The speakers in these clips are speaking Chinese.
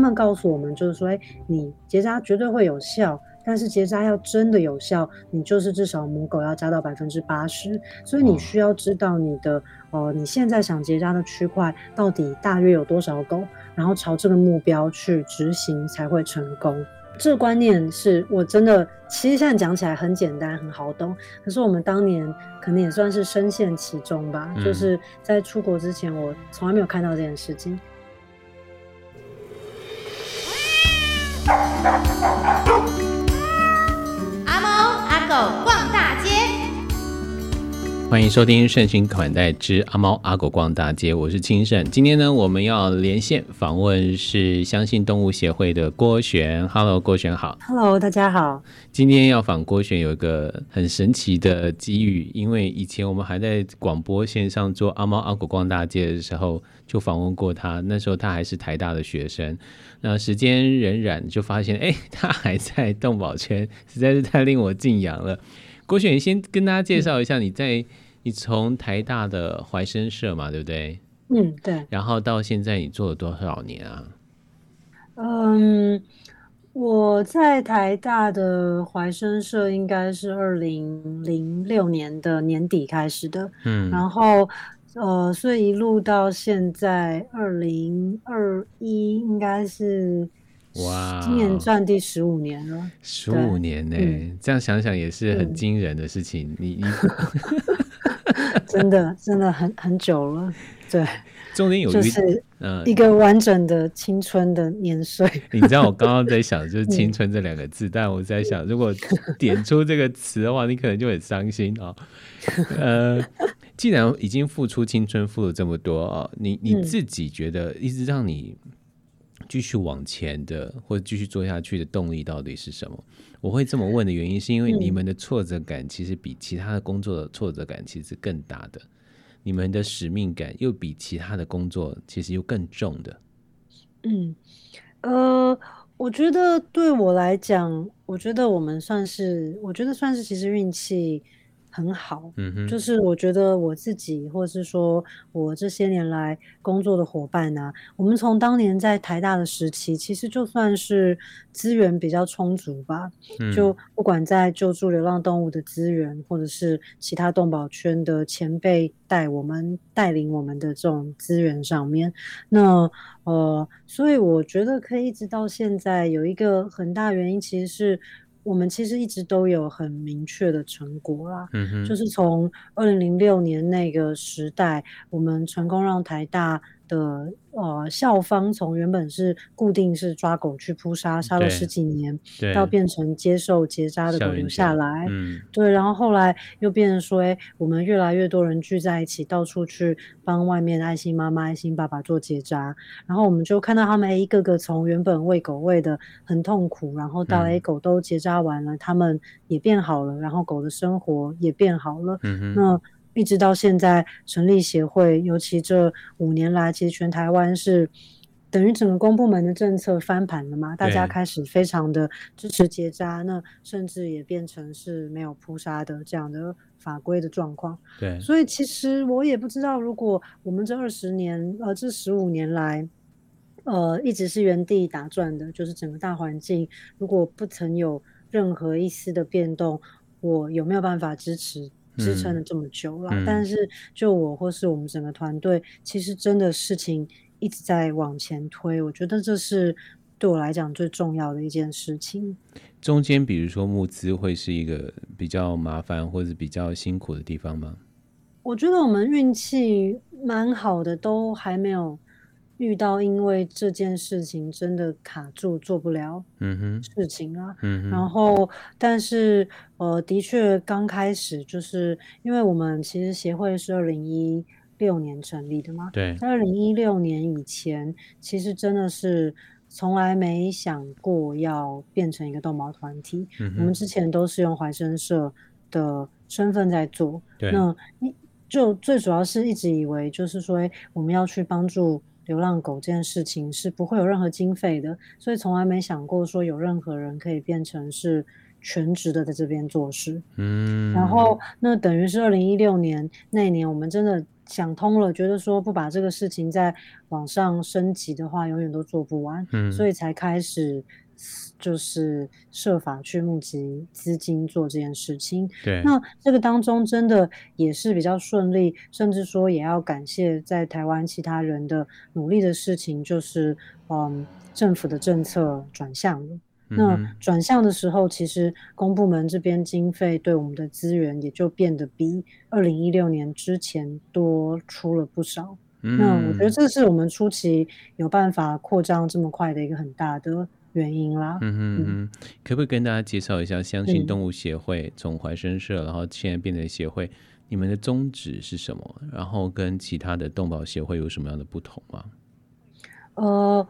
他们告诉我们，就是说，哎，你结扎绝对会有效，但是结扎要真的有效，你就是至少母狗要扎到百分之八十，所以你需要知道你的，哦、呃，你现在想结扎的区块到底大约有多少狗，然后朝这个目标去执行才会成功。这个观念是我真的，其实现在讲起来很简单，很好懂。可是我们当年可能也算是深陷其中吧。嗯、就是在出国之前，我从来没有看到这件事情。阿猫阿狗逛大街。欢迎收听盛情款待之阿猫阿狗逛大街，我是清盛。今天呢，我们要连线访问是相信动物协会的郭璇。Hello，郭璇好。Hello，大家好。今天要访郭璇有一个很神奇的机遇，因为以前我们还在广播线上做阿猫阿狗逛大街的时候，就访问过他。那时候他还是台大的学生。那时间荏苒，就发现哎，他还在动保圈，实在是太令我敬仰了。郭雪，你先跟大家介绍一下，你在你从台大的怀生社嘛，对不对？嗯，对。然后到现在，你做了多少年啊？嗯，我在台大的怀生社应该是二零零六年的年底开始的，嗯，然后呃，所以一路到现在二零二一应该是。哇！今年赚第十五年了，十五年呢、欸嗯？这样想想也是很惊人的事情。嗯、你你 真的真的很很久了，对。中间有一就是嗯一个完整的青春的年岁。你知道我刚刚在想就是青春这两个字、嗯，但我在想如果点出这个词的话，你可能就很伤心啊、哦。呃，既然已经付出青春付了这么多啊、哦，你你自己觉得一直让你。继续往前的，或者继续做下去的动力到底是什么？我会这么问的原因，是因为你们的挫折感其实比其他的工作的挫折感其实更大的，你们的使命感又比其他的工作其实又更重的。嗯，呃，我觉得对我来讲，我觉得我们算是，我觉得算是其实运气。很好，嗯哼，就是我觉得我自己，或是说我这些年来工作的伙伴啊，我们从当年在台大的时期，其实就算是资源比较充足吧，嗯，就不管在救助流浪动物的资源，或者是其他动保圈的前辈带我们带领我们的这种资源上面，那呃，所以我觉得可以一直到现在，有一个很大原因，其实是。我们其实一直都有很明确的成果啦，嗯哼，就是从二零零六年那个时代，我们成功让台大的呃校方从原本是固定是抓狗去扑杀，杀了十几年，到变成接受结扎的狗留下来，嗯，对，然后后来又变成说，哎，我们越来越多人聚在一起，到处去帮外面的爱心妈妈、爱心爸爸做结扎，然后我们就看到他们哎一个个从原本喂狗喂的很痛苦，然后到哎、嗯、狗都结扎完了，他们也变好了，然后狗的生活也变好了，嗯哼，那。一直到现在成立协会，尤其这五年来，其实全台湾是等于整个公部门的政策翻盘了嘛，大家开始非常的支持结扎，那甚至也变成是没有扑杀的这样的法规的状况。对，所以其实我也不知道，如果我们这二十年呃这十五年来，呃一直是原地打转的，就是整个大环境如果不曾有任何一丝的变动，我有没有办法支持？支撑了这么久了，嗯，但是就我或是我们整个团队，其实真的事情一直在往前推，我觉得这是对我来讲最重要的一件事情。中间比如说募资会是一个比较麻烦或者比较辛苦的地方吗？我觉得我们运气蛮好的，都还没有。遇到因为这件事情真的卡住做不了事情啊，嗯嗯、然后但是呃的确刚开始就是因为我们其实协会是二零一六年成立的嘛，对，二零一六年以前其实真的是从来没想过要变成一个动毛团体，嗯，我们之前都是用怀生社的身份在做，对，那你就最主要是一直以为就是说我们要去帮助。流浪狗这件事情是不会有任何经费的，所以从来没想过说有任何人可以变成是全职的在这边做事。嗯，然后那等于是二零一六年那一年，我们真的想通了，觉得说不把这个事情再往上升级的话，永远都做不完。嗯，所以才开始。就是设法去募集资金做这件事情。对，那这个当中真的也是比较顺利，甚至说也要感谢在台湾其他人的努力的事情，就是嗯，政府的政策转向了。嗯、那转向的时候，其实公部门这边经费对我们的资源也就变得比二零一六年之前多出了不少。嗯、那我觉得这是我们初期有办法扩张这么快的一个很大的。原因啦，嗯哼嗯，可不可以跟大家介绍一下相信动物协会从怀生社，然后现在变成协会，你们的宗旨是什么？然后跟其他的动保协会有什么样的不同吗？呃。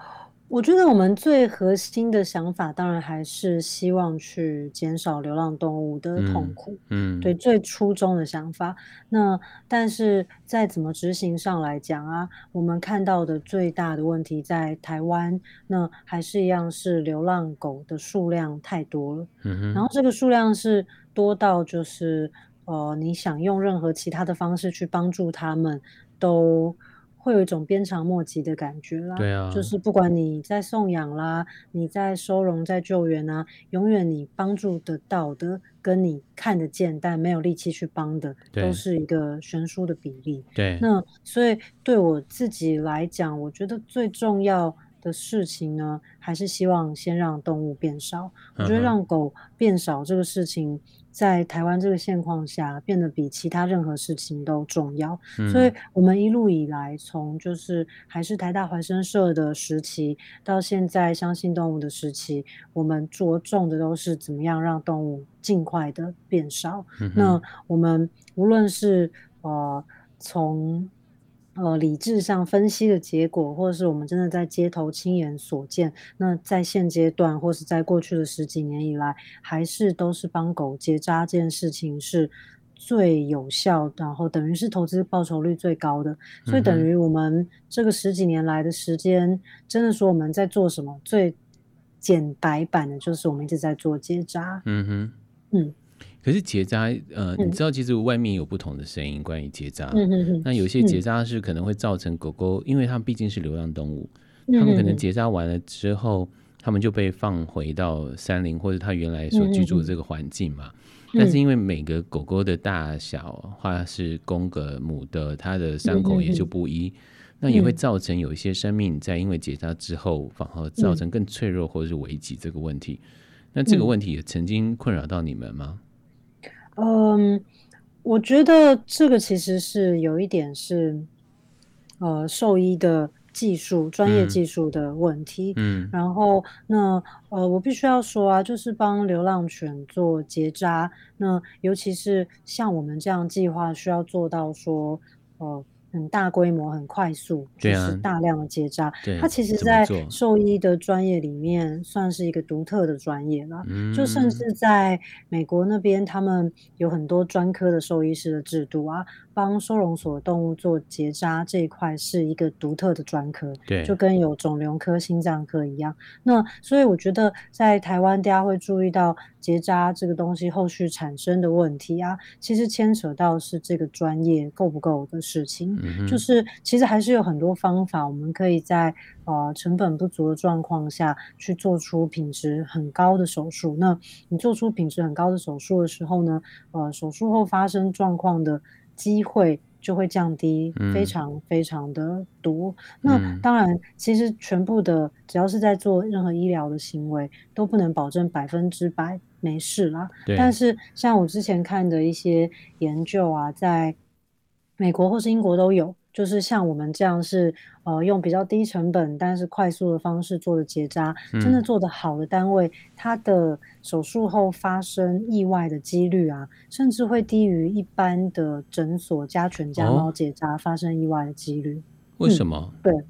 我觉得我们最核心的想法，当然还是希望去减少流浪动物的痛苦。嗯，嗯对，最初衷的想法。那但是在怎么执行上来讲啊，我们看到的最大的问题在台湾，那还是一样是流浪狗的数量太多了。嗯哼，然后这个数量是多到就是呃，你想用任何其他的方式去帮助他们都。会有一种鞭长莫及的感觉啦，对啊，就是不管你在送养啦，你在收容、在救援啊，永远你帮助得到的，跟你看得见但没有力气去帮的，都是一个悬殊的比例。对，那所以对我自己来讲，我觉得最重要的事情呢，还是希望先让动物变少。我觉得让狗变少这个事情。在台湾这个现况下，变得比其他任何事情都重要。嗯、所以，我们一路以来，从就是还是台大怀生社的时期，到现在相信动物的时期，我们着重的都是怎么样让动物尽快的变少。嗯、那我们无论是呃从呃，理智上分析的结果，或者是我们真的在街头亲眼所见，那在现阶段，或是在过去的十几年以来，还是都是帮狗结扎这件事情是最有效，然后等于是投资报酬率最高的。所以等于我们这个十几年来的时间，真的说我们在做什么？最简白版的就是我们一直在做结扎。嗯哼，嗯。可是结扎，呃，你知道，其实外面有不同的声音关于结扎。嗯、那有些结扎是可能会造成狗狗，嗯、因为它们毕竟是流浪动物，它们可能结扎完了之后，它们就被放回到山林或者它原来所居住的这个环境嘛。嗯、但是因为每个狗狗的大小，或者是公的母的，它的伤口也就不一，嗯、那也会造成有一些生命在因为结扎之后，反而造成更脆弱或者是危急这个问题。那这个问题也曾经困扰到你们吗？嗯，我觉得这个其实是有一点是，呃，兽医的技术、专业技术的问题。嗯，嗯，然后那呃，我必须要说啊，就是帮流浪犬做结扎，那尤其是像我们这样计划需要做到说，呃。很大规模、很快速，就是大量的结扎。对啊，它其实，在兽医的专业里面，算是一个独特的专业了。嗯，就甚至在美国那边，他们有很多专科的兽医师的制度啊。帮收容所动物做结扎这一块是一个独特的专科，对，就跟有肿瘤科、心脏科一样。那所以我觉得在台湾，大家会注意到结扎这个东西后续产生的问题啊，其实牵扯到是这个专业够不够的事情。嗯，就是其实还是有很多方法，我们可以在呃成本不足的状况下去做出品质很高的手术。那你做出品质很高的手术的时候呢，呃，手术后发生状况的。机会就会降低，非常非常的多。嗯、那当然，其实全部的只要是在做任何医疗的行为，都不能保证百分之百没事啦。但是像我之前看的一些研究啊，在美国或是英国都有。就是像我们这样是呃用比较低成本但是快速的方式做的结扎，嗯、真的做的好的单位，它的手术后发生意外的几率啊，甚至会低于一般的诊所加全家猫结扎发生意外的几率。哦为什么？嗯、对，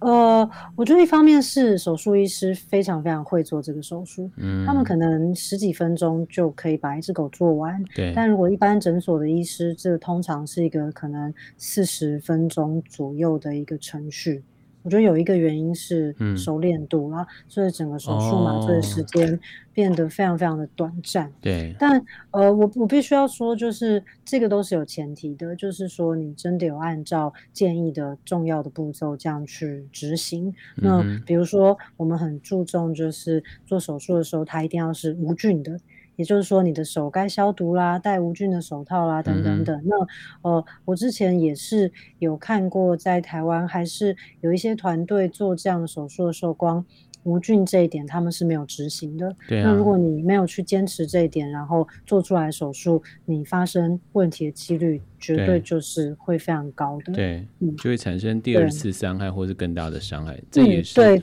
呃，我觉得一方面是手术医师非常非常会做这个手术，嗯，他们可能十几分钟就可以把一只狗做完，对。但如果一般诊所的医师，这个通常是一个可能四十分钟左右的一个程序，我觉得有一个原因是熟练度啦，嗯、所以整个手术麻醉的时间变得非常非常的短暂。对，但呃，我我必须要说，就是这个都是有前提的，就是说你真的有按照建议的重要的步骤这样去执行。那比如说，我们很注重就是做手术的时候，它一定要是无菌的。也就是说，你的手该消毒啦，戴无菌的手套啦，等等等。嗯、那呃，我之前也是有看过，在台湾还是有一些团队做这样的手术的时候，光无菌这一点他们是没有执行的。对啊。那如果你没有去坚持这一点，然后做出来手术，你发生问题的几率绝对就是会非常高的。对，嗯，就会产生第二次伤害或是更大的伤害。这也是对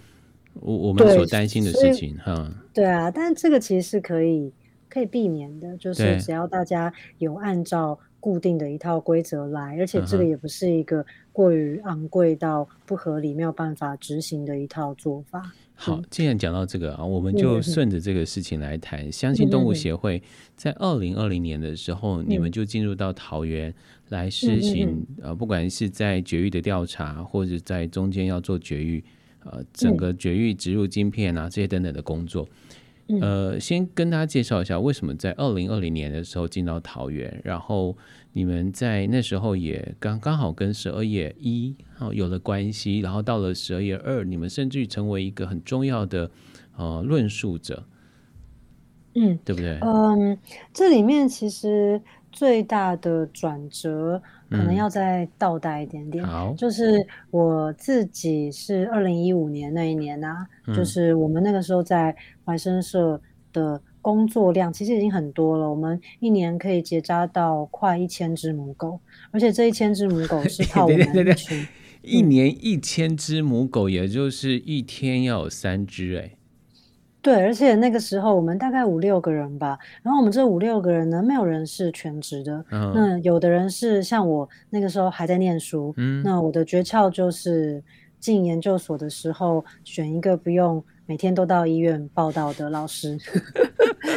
我我们所担心的事情哈。对啊，但是这个其实是可以。可以避免的，就是只要大家有按照固定的一套规则来，而且这个也不是一个过于昂贵到不合理、没有办法执行的一套做法。好，既然讲到这个啊，我们就顺着这个事情来谈。相信动物协会在二零二零年的时候，你们就进入到桃园来实行，呃，不管是在绝育的调查，或者在中间要做绝育，呃，整个绝育植入晶片啊这些等等的工作。呃，先跟大家介绍一下，为什么在二零二零年的时候进到桃园，然后你们在那时候也刚刚好跟十二月一有了关系，然后到了十二月二，你们甚至于成为一个很重要的呃论述者，嗯，对不对？嗯，这里面其实最大的转折。可能要再倒带一点点，好，就是我自己是二零一五年那一年啊，就是我们那个时候在怀生社的工作量其实已经很多了，我们一年可以结扎到快一千只母狗，而且这一千只母狗是靠我们去，一年一千只母狗，也就是一天要有三只哎。对，而且那个时候我们大概五六个人吧，然后我们这五六个人呢，没有人是全职的。嗯，那有的人是像我那个时候还在念书，嗯，那我的诀窍就是进研究所的时候选一个不用每天都到医院报道的老师。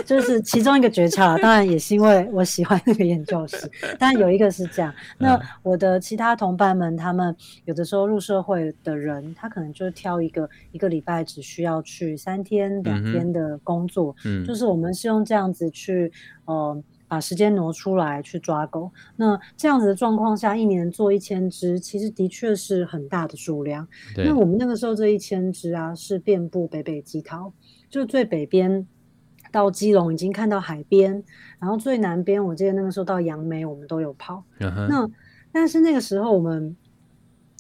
就是其中一个诀窍，当然也是因为我喜欢那个研究室。但有一个是这样，那我的其他同伴们，他们有的时候入社会的人，他可能就挑一个一个礼拜只需要去三天两天的工作。嗯，就是我们是用这样子去，呃，把时间挪出来去抓狗。那这样子的状况下，一年做一千只，其实的确是很大的数量。那我们那个时候这一千只啊，是遍布北北基桃，就最北边。到基隆已经看到海边，然后最南边，我记得那个时候到杨梅，我们都有跑。Uh -huh. 那但是那个时候我们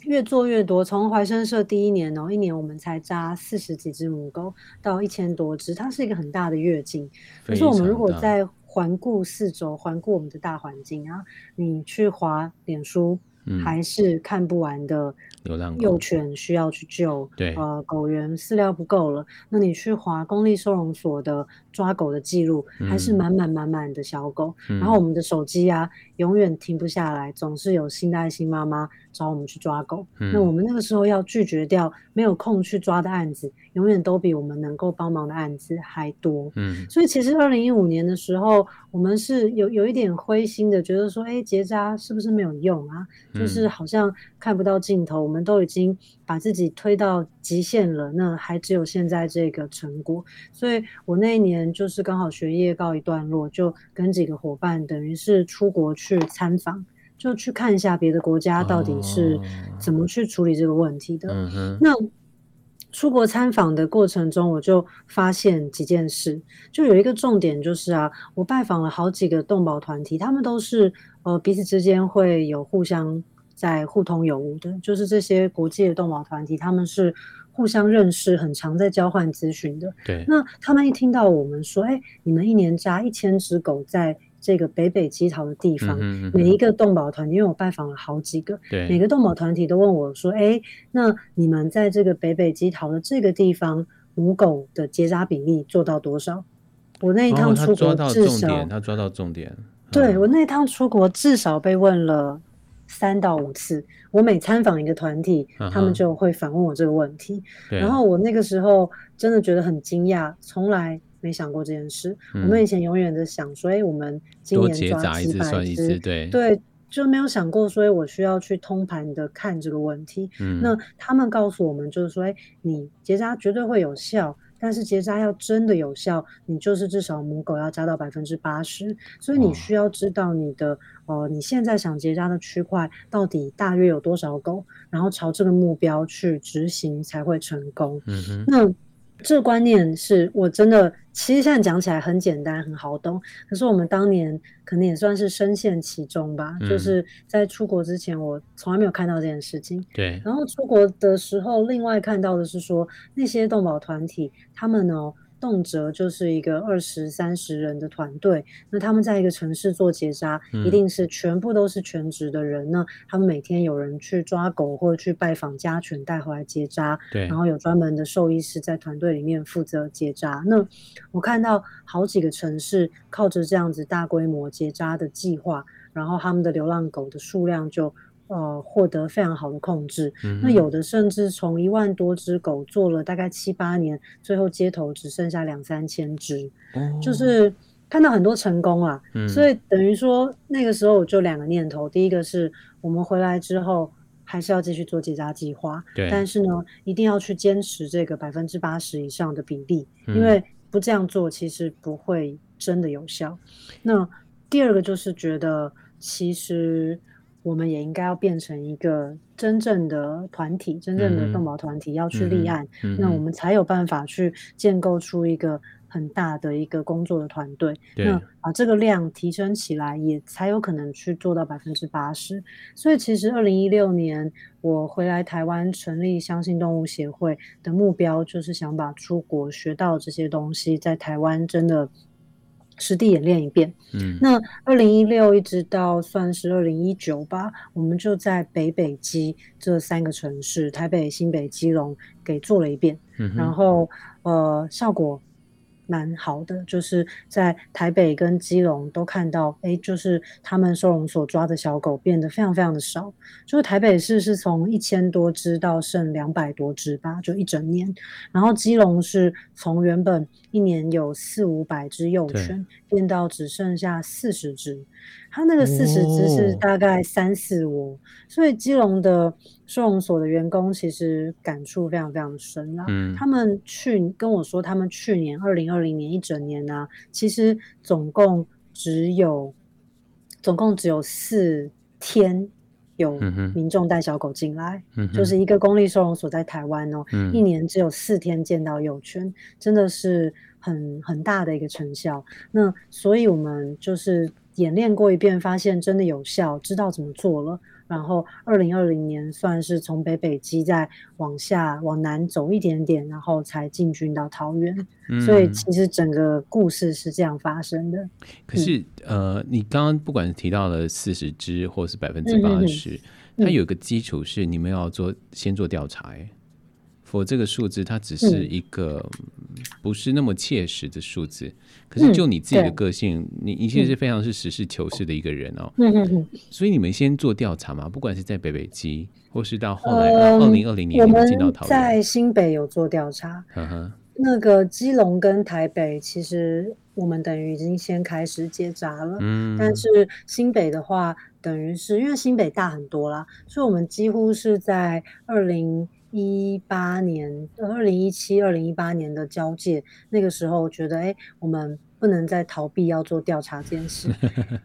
越做越多，从怀生社第一年哦，一年我们才扎四十几只母狗，到一千多只，它是一个很大的跃进。可是我们如果在环顾四周，环顾我们的大环境啊，你去划脸书。还是看不完的流浪幼犬需要去救，对，呃，狗源饲料不够了，那你去划公立收容所的抓狗的记录，还是满满满满的小狗。嗯、然后我们的手机啊，永远停不下来，总是有新的爱心妈妈找我们去抓狗。嗯、那我们那个时候要拒绝掉没有空去抓的案子，永远都比我们能够帮忙的案子还多。嗯，所以其实二零一五年的时候，我们是有有一点灰心的，觉得说，哎，结扎是不是没有用啊？就是好像看不到尽头，我们都已经把自己推到极限了，那还只有现在这个成果。所以我那一年就是刚好学业告一段落，就跟几个伙伴等于是出国去参访，就去看一下别的国家到底是怎么去处理这个问题的。哦、那出国参访的过程中，我就发现几件事，就有一个重点就是啊，我拜访了好几个动保团体，他们都是。呃，彼此之间会有互相在互通有无的，就是这些国际的动保团体，他们是互相认识，很常在交换咨询的。对，那他们一听到我们说，哎，你们一年扎一千只狗在这个北北基桃的地方，嗯嗯嗯，每一个动保团体，因为我拜访了好几个，对，每个动保团体都问我说，哎，那你们在这个北北基桃的这个地方，母狗的结扎比例做到多少？我那一趟出国至少，哦，他抓到重点。对，我那一趟出国至少被问了三到五次，我每参访一个团体，他们就会反问我这个问题。然后我那个时候真的觉得很惊讶，从来没想过这件事。我们以前永远的想说，哎，我们今年抓几百只，对对，就没有想过说我需要去通盘的看这个问题。嗯，那他们告诉我们就是说，哎，你结扎绝对会有效。但是结扎要真的有效，你就是至少母狗要扎到百分之八十，所以你需要知道你的、哦、呃你现在想结扎的区块到底大约有多少狗，然后朝这个目标去执行才会成功。嗯哼，那。这个观念是我真的，其实现在讲起来很简单，很好懂。可是我们当年可能也算是深陷其中吧。嗯、就是在出国之前，我从来没有看到这件事情。对。然后出国的时候，另外看到的是说，那些动保团体，他们呢。动辄就是一个二十三十人的团队，那他们在一个城市做结扎，嗯、一定是全部都是全职的人呢。他们每天有人去抓狗或者去拜访家犬带回来结扎，对，然后有专门的兽医师在团队里面负责结扎。那我看到好几个城市靠着这样子大规模结扎的计划，然后他们的流浪狗的数量就。呃，获得非常好的控制。嗯、那有的甚至从一万多只狗做了大概七八年，最后街头只剩下两三千只，哦，就是看到很多成功啊。嗯、所以等于说那个时候我就两个念头：第一个是我们回来之后还是要继续做结扎计划，对，但是呢，一定要去坚持这个百分之八十以上的比例，嗯，因为不这样做其实不会真的有效。那第二个就是觉得其实。我们也应该要变成一个真正的团体，真正的动保团体要去立案，那我们才有办法去建构出一个很大的一个工作的团队。那把这个量提升起来，也才有可能去做到百分之八十。所以，其实二零一六年我回来台湾成立相信动物协会的目标，就是想把出国学到这些东西，在台湾真的。实地演练一遍。嗯，那二零一六一直到算是二零一九吧，我们就在北北基这三个城市，台北、新北、基隆给做了一遍。嗯，然后呃，效果。蛮好的，就是在台北跟基隆都看到，哎，就是他们收容所抓的小狗变得非常非常的少。就是台北市是从一千多只到剩两百多只吧，就一整年。然后基隆是从原本一年有四五百只幼犬，变到只剩下四十只。它那个四十只是大概三四窝，哦，所以基隆的收容所的员工其实感触非常非常深啊。嗯，他们去跟我说，他们去年二零二零年一整年呢，啊，其实总共只有总共只有四天有民众带小狗进来，嗯，就是一个公立收容所在台湾哦，嗯，一年只有四天见到幼犬，真的是很很大的一个成效。那所以我们就是。演练过一遍，发现真的有效，知道怎么做了。然后，二零二零年算是从北北基再往下往南走一点点，然后才进军到桃园。嗯。所以，其实整个故事是这样发生的。可是，嗯、呃，你刚刚不管是提到了四十只，或是百分之八十，它有一个基础是你们要做先做调查，哎。否，这个数字它只是一个不是那么切实的数字。嗯、可是就你自己的个性，嗯、你你其实是非常是实事求是的一个人哦。嗯嗯嗯。所以你们先做调查嘛，不管是在北北基，或是到后来二零二零年你们进到桃园，在新北有做调查。嗯哼。那个基隆跟台北，其实我们等于已经先开始结扎了。嗯。但是新北的话，等于是因为新北大很多啦，所以我们几乎是在二零。一八年，二零一七、二零一八年的交界，那个时候觉得，哎，我们。不能再逃避要做调查这件事。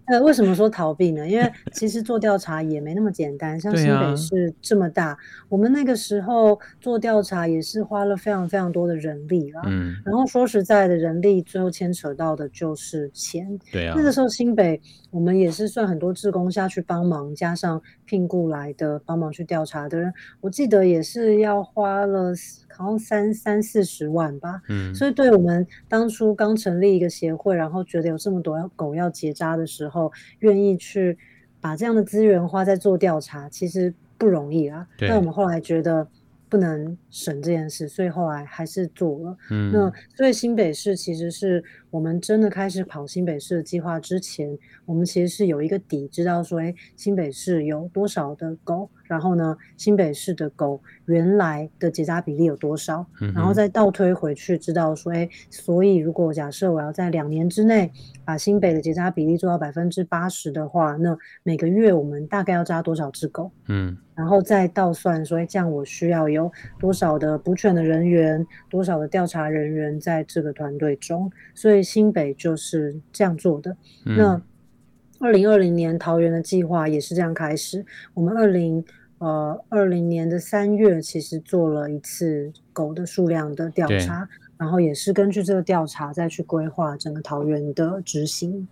呃，为什么说逃避呢？因为其实做调查也没那么简单。像新北市这么大，啊、我们那个时候做调查也是花了非常非常多的人力啦。嗯。然后说实在的，人力最后牵扯到的就是钱。对啊。那个时候新北我们也是算很多志工下去帮忙，加上聘雇来的帮忙去调查的人，我记得也是要花了。好像三三四十万吧，嗯，所以对我们当初刚成立一个协会，然后觉得有这么多狗要结扎的时候，愿意去把这样的资源花在做调查，其实不容易啊。但我们后来觉得不能省这件事，所以后来还是做了。嗯，那所以新北市其实是我们真的开始跑新北市的计划之前，我们其实是有一个底，知道说，哎，新北市有多少的狗。然后呢，新北市的狗原来的结扎比例有多少，嗯、然后再倒推回去，知道说，哎，所以如果假设我要在两年之内把新北的结扎比例做到百分之八十的话，那每个月我们大概要扎多少只狗？嗯，然后再倒算说，哎，这样我需要有多少的补犬的人员，多少的调查人员在这个团队中，所以新北就是这样做的。嗯、那二零二零年桃园的计划也是这样开始，我们二零。呃，二零年的三月，其实做了一次狗的数量的调查，然后也是根据这个调查再去规划整个桃园的执行。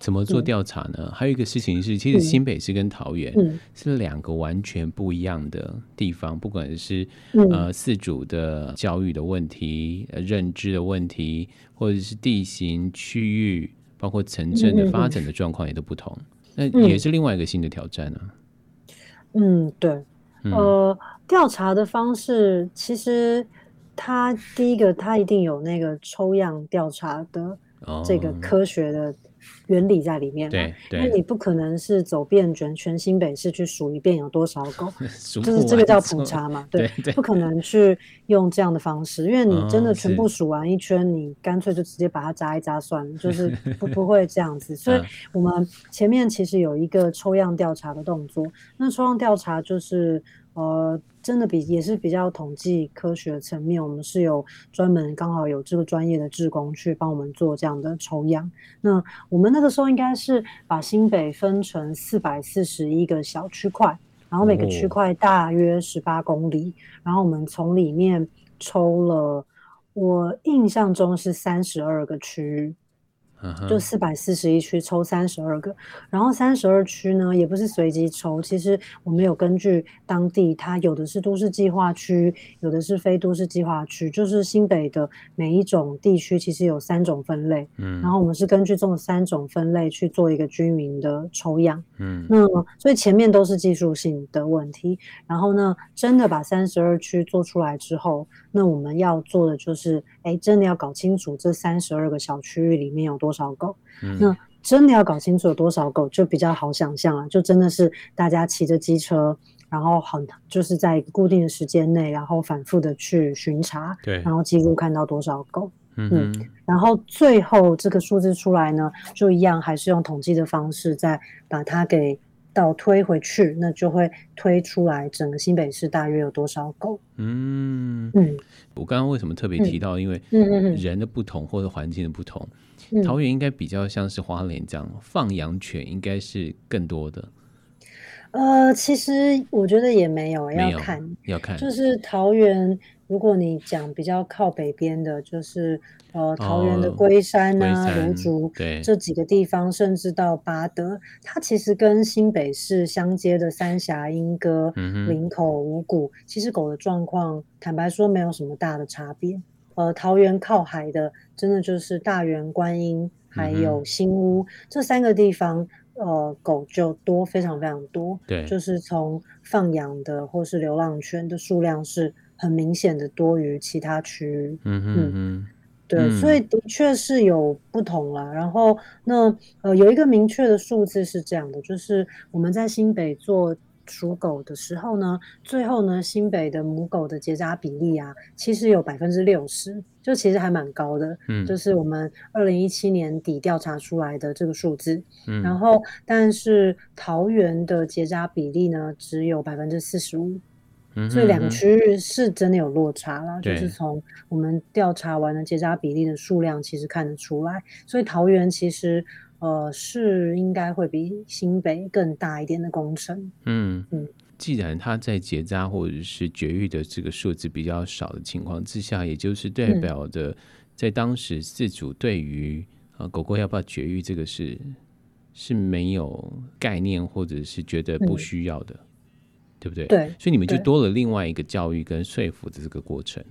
怎么做调查呢？嗯、还有一个事情是，其实新北市跟桃园是两个完全不一样的地方，嗯、不管是呃饲主的教育的问题、呃、认知的问题，或者是地形区域，包括城镇的发展的状况也都不同，那、嗯、也是另外一个新的挑战呢、啊。嗯，对，呃，调查的方式其实，它第一个，它一定有那个抽样调查的这个科学的原理在里面，对，因为你不可能是走遍全全新北市去数一遍有多少狗，就是这个叫普查嘛，对，不可能去用这样的方式，因为你真的全部数完一圈，你干脆就直接把它扎一扎算了，就是 不不会这样子。所以我们前面其实有一个抽样调查的动作，那抽样调查就是。呃，真的比也是比较统计科学层面，我们是有专门刚好有这个专业的志工去帮我们做这样的抽样。那我们那个时候应该是把新北分成四百四十一个小区块，然后每个区块大约十八公里，哦、然后我们从里面抽了，我印象中是三十二个区域。就四百四十一区抽三十二个，然后三十二区呢也不是随机抽，其实我们有根据当地，它有的是都市计划区，有的是非都市计划区，就是新北的每一种地区其实有三种分类，嗯，然后我们是根据这种三种分类去做一个居民的抽样，嗯，那所以前面都是技术性的问题，然后呢，真的把三十二区做出来之后，那我们要做的就是，哎，真的要搞清楚这三十二个小区域里面有多少狗，嗯、那真的要搞清楚有多少狗，就比较好想象啊。就真的是大家骑着机车，然后很就是在固定的时间内，然后反复的去巡查，对，然后记录看到多少狗，嗯，嗯，然后最后这个数字出来呢，就一样还是用统计的方式再把它给。倒推回去，那就会推出来整个新北市大约有多少狗？嗯嗯，我刚刚为什么特别提到？因为人的不同或者环境的不同，嗯、桃园应该比较像是花莲这样，放养犬应该是更多的。呃，其实我觉得也没有，要看要看，就是桃园。如果你讲比较靠北边的，就是呃桃园的龟山啊、芦竹、哦、这几个地方，甚至到八德，它其实跟新北市相接的三峡、莺歌、林口、五股，其实狗的状况，坦白说没有什么大的差别。呃，桃园靠海的，真的就是大园、观音还有新屋、嗯、这三个地方，呃，狗就多，非常非常多。对，就是从放养的或是流浪犬的数量是。很明显的多于其他区域，嗯哼嗯嗯，对，嗯、所以的确是有不同啦。然后那呃有一个明确的数字是这样的，就是我们在新北做属狗的时候呢，最后呢新北的母狗的结扎比例啊，其实有百分之六十，就其实还蛮高的。嗯，就是我们二零一七年底调查出来的这个数字。嗯，然后但是桃园的结扎比例呢，只有百分之四十五。所以两个区域是真的有落差啦，就是从我们调查完的结扎比例的数量，其实看得出来。所以桃园其实呃是应该会比新北更大一点的工程。嗯嗯，既然它在结扎或者是绝育的这个数字比较少的情况之下，也就是代表的在当时自主对于呃狗狗要不要绝育这个是是没有概念，或者是觉得不需要的。对不对？对，所以你们就多了另外一个教育跟说服的这个过程。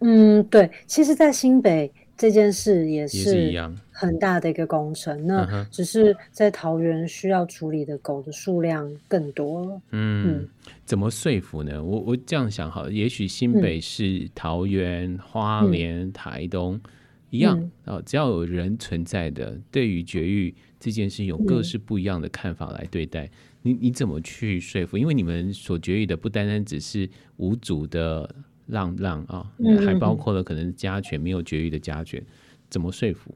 嗯，对，其实，在新北这件事也是很大的一个工程。那只是在桃园需要处理的狗的数量更多了。嗯，嗯，怎么说服呢？我我这样想好了，也许新北市、桃园、花莲、台东一样哦，只要有人存在的，对于绝育这件事有各式不一样的看法来对待，嗯、你你怎么去说服？因为你们所绝育的不单单只是无主的浪浪啊，还包括了可能家犬没有绝育的家犬，怎么说服？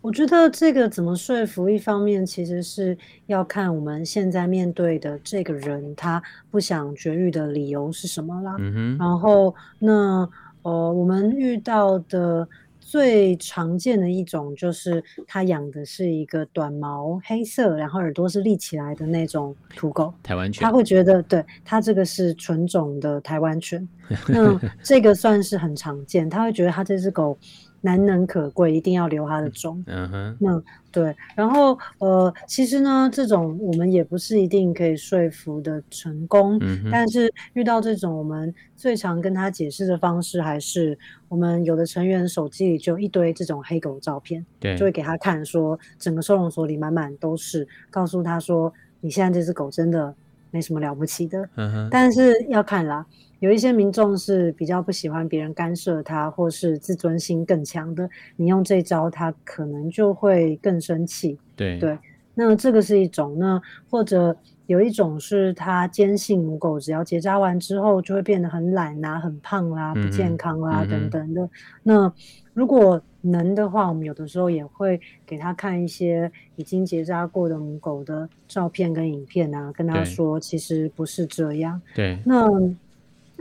我觉得这个怎么说服，一方面其实是要看我们现在面对的这个人他不想绝育的理由是什么啦。嗯哼。然后那呃，我们遇到的。最常见的一种就是他养的是一个短毛黑色，然后耳朵是立起来的那种土狗，台湾犬。他会觉得，对，他这个是纯种的台湾犬，那这个算是很常见。他会觉得他这只狗。难能可贵，一定要留他的种。嗯哼，那对，然后呃，其实呢，这种我们也不是一定可以说服的成功。嗯哼，但是遇到这种，我们最常跟他解释的方式，还是我们有的成员手机里就一堆这种黑狗照片，对，就会给他看，说整个收容所里满满都是，告诉他说，你现在这只狗真的没什么了不起的。嗯哼，但是要看啦。有一些民众是比较不喜欢别人干涉他，或是自尊心更强的，你用这招，他可能就会更生气。对对，那这个是一种。那或者有一种是他坚信母狗只要结扎完之后就会变得很懒啊、很胖啦、啊、不健康啦、啊嗯、等等的。那如果能的话，我们有的时候也会给他看一些已经结扎过的母狗的照片跟影片啊，跟他说其实不是这样。对，那。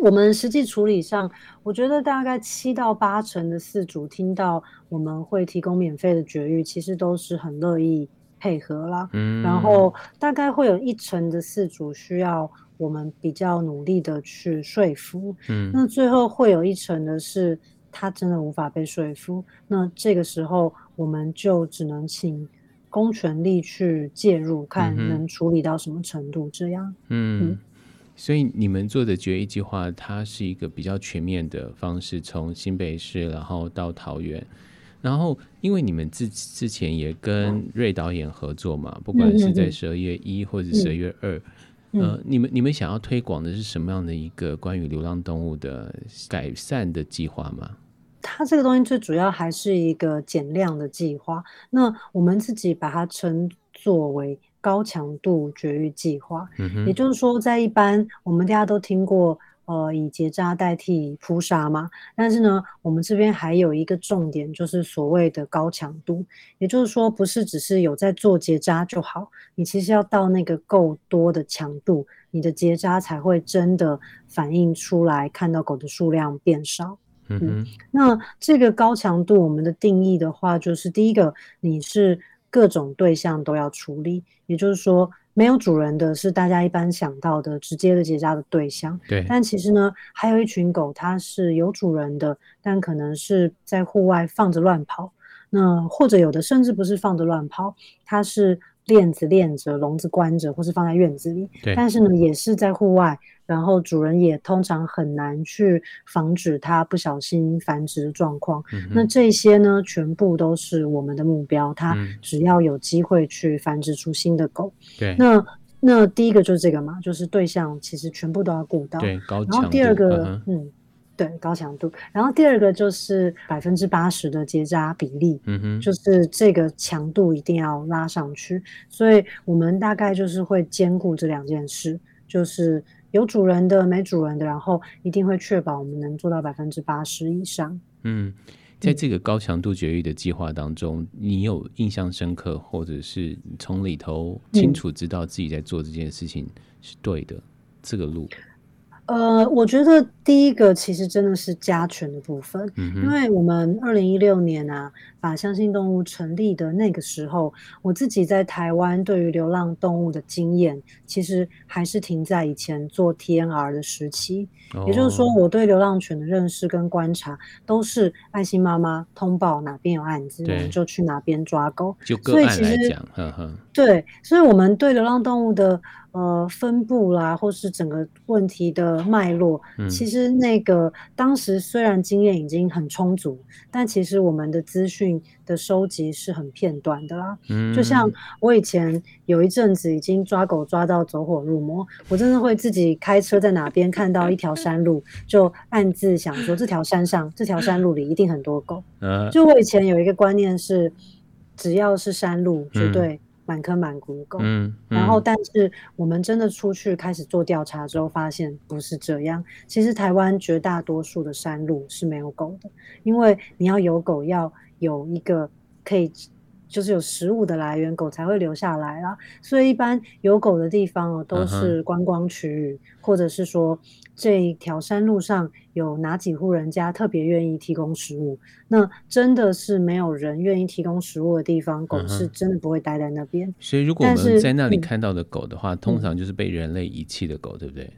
我们实际处理上，我觉得大概七到八成的饲主听到我们会提供免费的绝育，其实都是很乐意配合啦。嗯，然后大概会有一成的饲主需要我们比较努力的去说服。嗯，那最后会有一成的是他真的无法被说服，那这个时候我们就只能请公权力去介入，看能处理到什么程度这样。嗯。嗯所以你们做的绝育计划，它是一个比较全面的方式，从新北市然后到桃园，然后因为你们之之前也跟瑞导演合作嘛，不管是在十二月一或者十二月二，呃，你们你们想要推广的是什么样的一个关于流浪动物的改善的计划吗？它这个东西最主要还是一个减量的计划，那我们自己把它称作为。高强度绝育计划，嗯，也就是说，在一般我们大家都听过，呃，以结扎代替扑杀嘛。但是呢，我们这边还有一个重点，就是所谓的高强度，也就是说，不是只是有在做结扎就好，你其实要到那个够多的强度，你的结扎才会真的反映出来，看到狗的数量变少。嗯，嗯，那这个高强度，我们的定义的话，就是第一个，你是。各种对象都要处理，也就是说，没有主人的是大家一般想到的直接的结扎的对象。对。但其实呢，还有一群狗，它是有主人的，但可能是在户外放着乱跑。那或者有的甚至不是放着乱跑，它是链子链着，笼子关着，或是放在院子里。对。但是呢，也是在户外。然后主人也通常很难去防止它不小心繁殖的状况。嗯。那这些呢，全部都是我们的目标。它只要有机会去繁殖出新的狗。对。那那第一个就是这个嘛，就是对象其实全部都要顾到。对，高强。然后第二个，嗯，嗯，对，高强度。然后第二个就是百分之八十的结扎比例。嗯哼。就是这个强度一定要拉上去。所以我们大概就是会兼顾这两件事，就是。有主人的，没主人的，然后一定会确保我们能做到百分之八十以上。嗯，在这个高强度绝育的计划当中，嗯，你有印象深刻，或者是从里头清楚知道自己在做这件事情是对的，嗯，这个路。呃，我觉得第一个其实真的是家权的部分，嗯，因为我们二零一六年啊，把相信动物成立的那个时候，我自己在台湾对于流浪动物的经验，其实还是停在以前做 TNR 的时期，哦，也就是说，我对流浪犬的认识跟观察都是爱心妈妈通报哪边有案子，我们就去哪边抓狗，就个。案来讲，呵呵，对，所以我们对流浪动物的。呃分布啦，或是整个问题的脉络，嗯、其实那个当时虽然经验已经很充足，但其实我们的资讯的收集是很片段的啦。嗯，就像我以前有一阵子已经抓狗抓到走火入魔，我真的会自己开车在哪边看到一条山路，就暗自想说这条山上这条山路里一定很多狗。嗯，就我以前有一个观念是。只要是山路，绝对满坑满谷狗。嗯，嗯，然后，但是我们真的出去开始做调查之后，发现不是这样。其实台湾绝大多数的山路是没有狗的，因为你要有狗，要有一个可以。就是有食物的来源，狗才会留下来啦。所以一般有狗的地方哦，都是观光区域，uh. 或者是说这一条山路上有哪几户人家特别愿意提供食物。那真的是没有人愿意提供食物的地方，狗是真的不会待在那边。Uh. 所以如果我们在那里看到的狗的话，通常就是被人类遗弃的狗，对不对？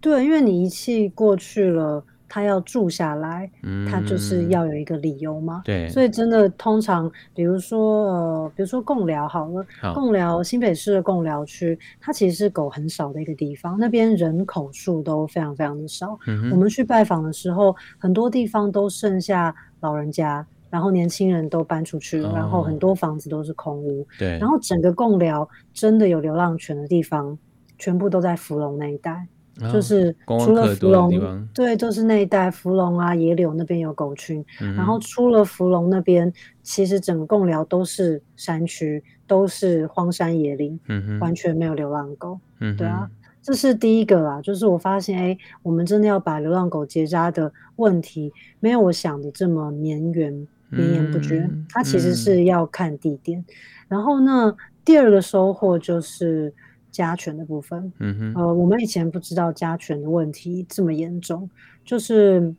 对，因为你遗弃过去了。他要住下来，他就是要有一个理由嘛。对、嗯，所以真的通常，比如说呃，比如说贡寮好了，贡寮新北市的贡寮区，它其实是狗很少的一个地方，那边人口数都非常非常的少。嗯、我们去拜访的时候，很多地方都剩下老人家，然后年轻人都搬出去，哦、然后很多房子都是空屋。对，然后整个贡寮真的有流浪犬的地方，全部都在芙蓉那一带。就是除了芙蓉，对，就是那一带芙蓉啊、野柳那边有狗群，嗯，然后出了芙蓉那边，其实整个贡寮都是山区，都是荒山野岭，嗯，完全没有流浪狗。嗯，对啊，这是第一个啦，就是我发现，哎，我们真的要把流浪狗结扎的问题，没有我想的这么绵延绵延不绝，嗯，它其实是要看地点。嗯，然后呢，第二个收获就是。家权的部分，嗯哼，呃，我们以前不知道加权的问题这么严重，就是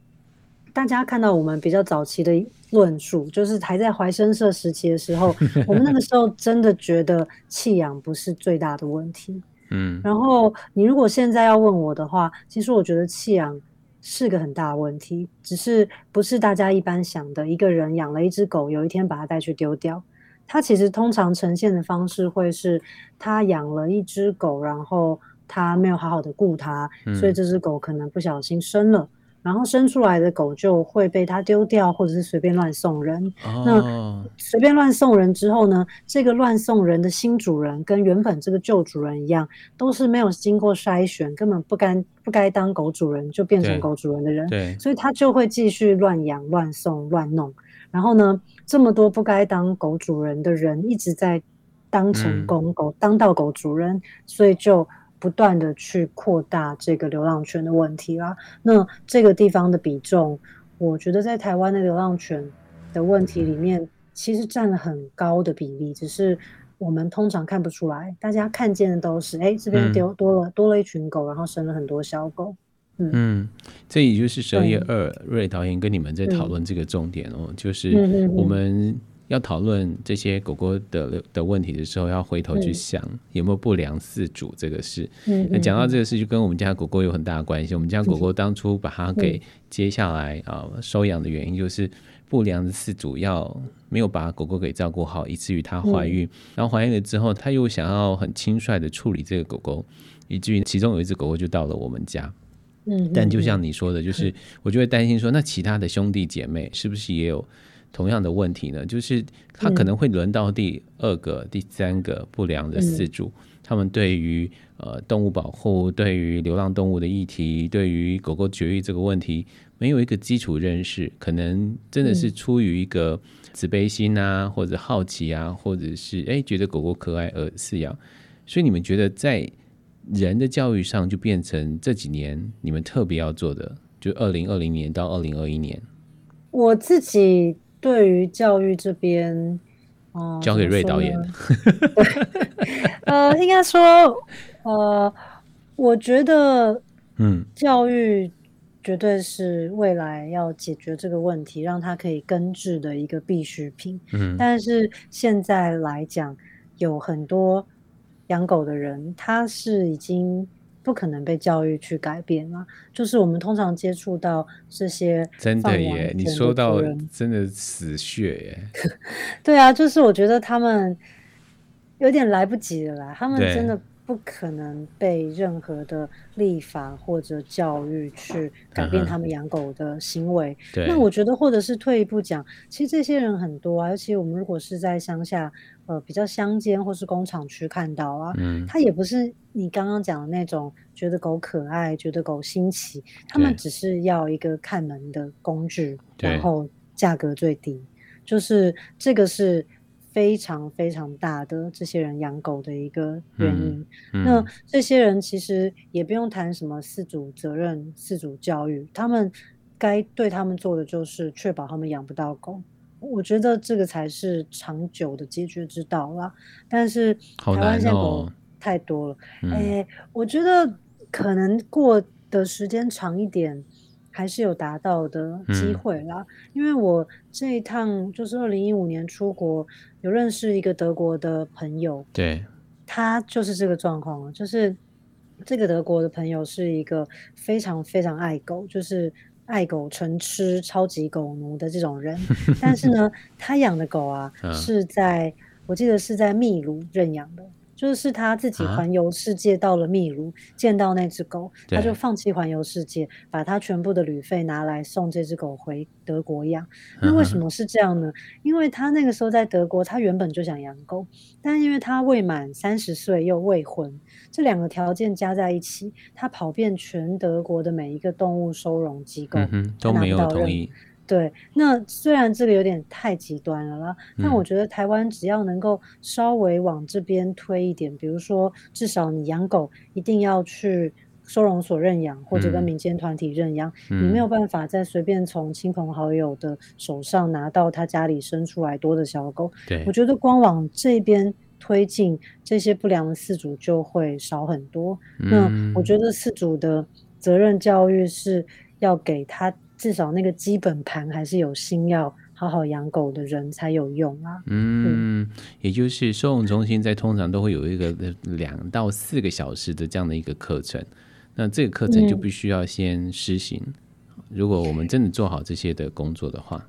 大家看到我们比较早期的论述，就是还在怀生社时期的时候，我们那个时候真的觉得弃养不是最大的问题，嗯，然后你如果现在要问我的话，其实我觉得弃养是个很大的问题，只是不是大家一般想的，一个人养了一只狗，有一天把它带去丢掉。他其实通常呈现的方式会是，他养了一只狗，然后他没有好好的顾它，嗯，所以这只狗可能不小心生了，然后生出来的狗就会被他丢掉，或者是随便乱送人。哦，那随便乱送人之后呢，这个乱送人的新主人跟原本这个旧主人一样，都是没有经过筛选，根本不该不该当狗主人就变成狗主人的人。对，对，所以他就会继续乱养、乱送、乱弄。然后呢，这么多不该当狗主人的人一直在当成公狗、嗯，当到狗主人，所以就不断的去扩大这个流浪犬的问题啦。那这个地方的比重，我觉得在台湾的流浪犬的问题里面，其实占了很高的比例，只是我们通常看不出来。大家看见的都是，哎，这边丢多了、嗯、多了一群狗，然后生了很多小狗。嗯，这也就是十二月二瑞导演跟你们在讨论这个重点哦，就是我们要讨论这些狗狗的的问题的时候，要回头去想有没有不良饲主这个事。那讲到这个事，就跟我们家狗狗有很大的关系。我们家狗狗当初把它给接下来啊收养的原因，就是不良的饲主要没有把狗狗给照顾好，以至于它怀孕，然后怀孕了之后，他又想要很轻率的处理这个狗狗，以至于其中有一只狗狗就到了我们家。嗯，但就像你说的，就是我就会担心说，那其他的兄弟姐妹是不是也有同样的问题呢？就是他可能会轮到第二个、第三个不良的饲主，他们对于呃动物保护、对于流浪动物的议题、对于狗狗绝育这个问题，没有一个基础认识，可能真的是出于一个慈悲心啊，或者好奇啊，或者是哎觉得狗狗可爱而饲养。所以你们觉得在？人的教育上就变成这几年你们特别要做的，就二零二零年到二零二一年。我自己对于教育这边，哦、呃，交给瑞导演。呃，应该说，呃，我觉得，嗯，教育绝对是未来要解决这个问题，让它可以根治的一个必需品。嗯，但是现在来讲，有很多。养狗的人，他是已经不可能被教育去改变了。就是我们通常接触到这些，真的耶，你说到真的死穴耶。对啊，就是我觉得他们有点来不及了啦。他们真的不可能被任何的立法或者教育去改变他们养狗的行为。Uh-huh. 那我觉得，或者是退一步讲，其实这些人很多啊，尤其我们如果是在乡下，呃，比较乡间或是工厂区看到啊，嗯，他也不是你刚刚讲的那种觉得狗可爱、觉得狗新奇，他们只是要一个看门的工具，然后价格最低，就是这个是。非常非常大的这些人养狗的一个原因，嗯嗯。那这些人其实也不用谈什么饲主责任、饲主教育，他们该对他们做的就是确保他们养不到狗。我觉得这个才是长久的解决之道啦。但是台湾现在狗太多了，哎、哦欸，我觉得可能过的时间长一点。还是有达到的机会啦，嗯，因为我这一趟就是二零一五年出国，有认识一个德国的朋友，对，他就是这个状况，就是这个德国的朋友是一个非常非常爱狗，就是爱狗成痴、超级狗奴的这种人，但是呢，他养的狗啊，是在我记得是在秘鲁认养的。就是他自己环游世界，到了秘鲁、啊、见到那只狗，他就放弃环游世界，把他全部的旅费拿来送这只狗回德国养。那为什么是这样呢？因为他那个时候在德国，他原本就想养狗，但因为他未满三十岁又未婚，这两个条件加在一起，他跑遍全德国的每一个动物收容机构，嗯、都没有同意。对，那虽然这个有点太极端了啦，嗯、但我觉得台湾只要能够稍微往这边推一点，比如说至少你养狗一定要去收容所认养，或者跟民间团体认养，嗯，你没有办法再随便从亲朋好友的手上拿到他家里生出来多的小狗。对，我觉得光往这边推进，这些不良的饲主就会少很多。嗯、那我觉得饲主的责任教育是要给他。至少那个基本盘还是有心要好好养狗的人才有用啊。嗯，也就是收容中心在通常都会有一个两到四个小时的这样的一个课程，那这个课程就必须要先施行。嗯。如果我们真的做好这些的工作的话，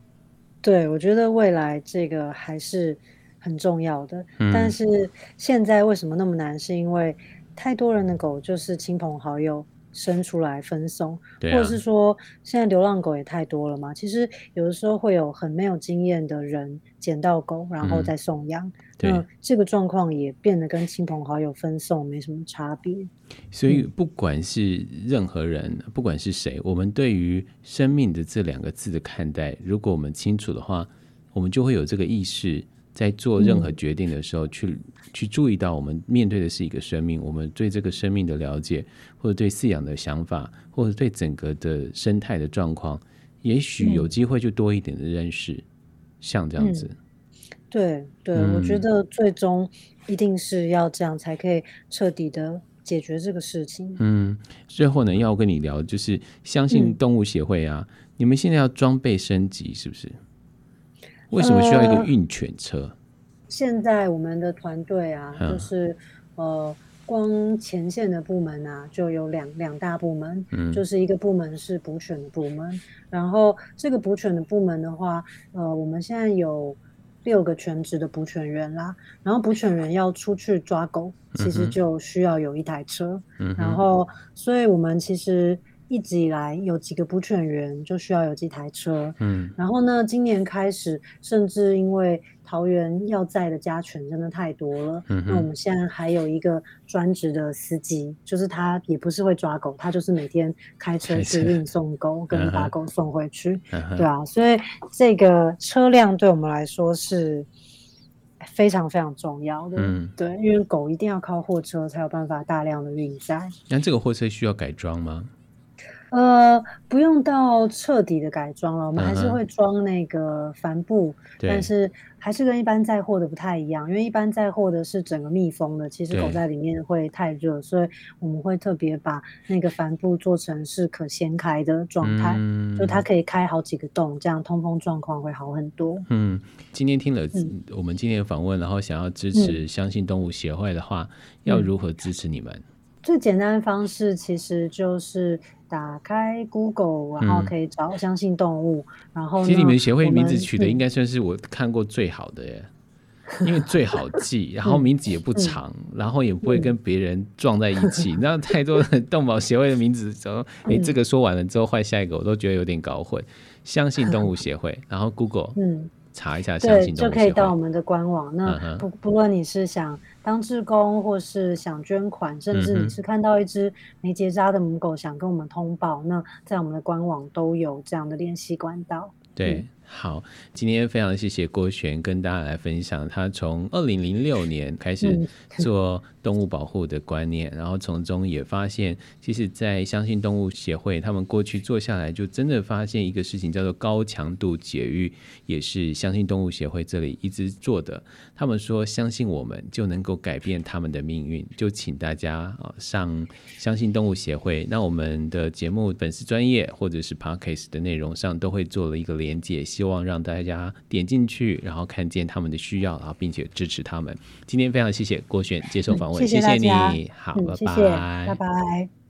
对，我觉得未来这个还是很重要的。嗯。但是现在为什么那么难？是因为太多人的狗就是亲朋好友。生出来分送，或者是说现在流浪狗也太多了嘛？其实有的时候会有很没有经验的人捡到狗，然后再送养。那、嗯、这个状况也变得跟亲朋好友分送没什么差别。所以不管是任何人，嗯、不管是谁，我们对于生命的这两个字的看待，如果我们清楚的话，我们就会有这个意识。在做任何决定的时候，去、嗯、去注意到我们面对的是一个生命，我们对这个生命的了解，或者对饲养的想法，或者对整个的生态的状况，也许有机会就多一点的认识，嗯、像这样子。嗯、对对、嗯，我觉得最终一定是要这样才可以彻底的解决这个事情。嗯，最后呢，要跟你聊就是相信动物协会啊、嗯，你们现在要装备升级是不是？为什么需要一个运犬车？呃、现在我们的团队啊，就是呃，光前线的部门啊，就有两两大部门，嗯，就是一个部门是捕犬的部门，然后这个捕犬的部门的话，呃，我们现在有六个全职的捕犬员啦，然后捕犬员要出去抓狗，其实就需要有一台车，嗯，然后所以我们其实。一直以来有几个捕犬员就需要有几台车，嗯，然后呢，今年开始，甚至因为桃园要载的家犬真的太多了，嗯，那我们现在还有一个专职的司机，就是他也不是会抓狗，他就是每天开车去运送狗，跟把狗送回去，嗯，对啊，所以这个车辆对我们来说是非常非常重要的，嗯，对，因为狗一定要靠货车才有办法大量的运载。那这个货车需要改装吗？呃，不用到彻底的改装了，我们还是会装那个帆布，嗯，但是还是跟一般载货的不太一样，因为一般载货的是整个密封的，其实狗在里面会太热，所以我们会特别把那个帆布做成是可掀开的状态，嗯，就它可以开好几个洞，这样通风状况会好很多。嗯，今天听了我们今天的访问，然后想要支持相信动物协会的话，嗯，要如何支持你们？最简单的方式其实就是打开 Google，然后可以找相信动物。嗯、然后，其实你们协会名字取的应该算是我看过最好的耶。因为最好记，然后名字也不长，嗯、然后也不会跟别人撞在一起。那、嗯、太多的动保协会的名字，说哎，这个说完了之后换下一个，我都觉得有点搞混。相信动物协会，然后 Google 嗯查一下相信动物协会，就可以到我们的官网。那不不论你是想当志工，或是想捐款，甚至你是看到一只没结扎的母狗想跟我们通报，那在我们的官网都有这样的联系管道。对。嗯好，今天非常谢谢郭璇跟大家来分享，他从二零零六年开始做动物保护的观念，然后从中也发现，其实，在相信动物协会，他们过去做下来，就真的发现一个事情，叫做高强度节育，也是相信动物协会这里一直做的。他们说，相信我们就能够改变他们的命运，就请大家啊上相信动物协会。那我们的节目粉丝专业或者是 Podcast 的内容上都会做了一个连结。希望让大家点进去，然后看见他们的需要，然后并且支持他们。今天非常谢谢郭璇接受访问，嗯、谢谢，你，好，嗯、拜拜，谢谢，拜拜。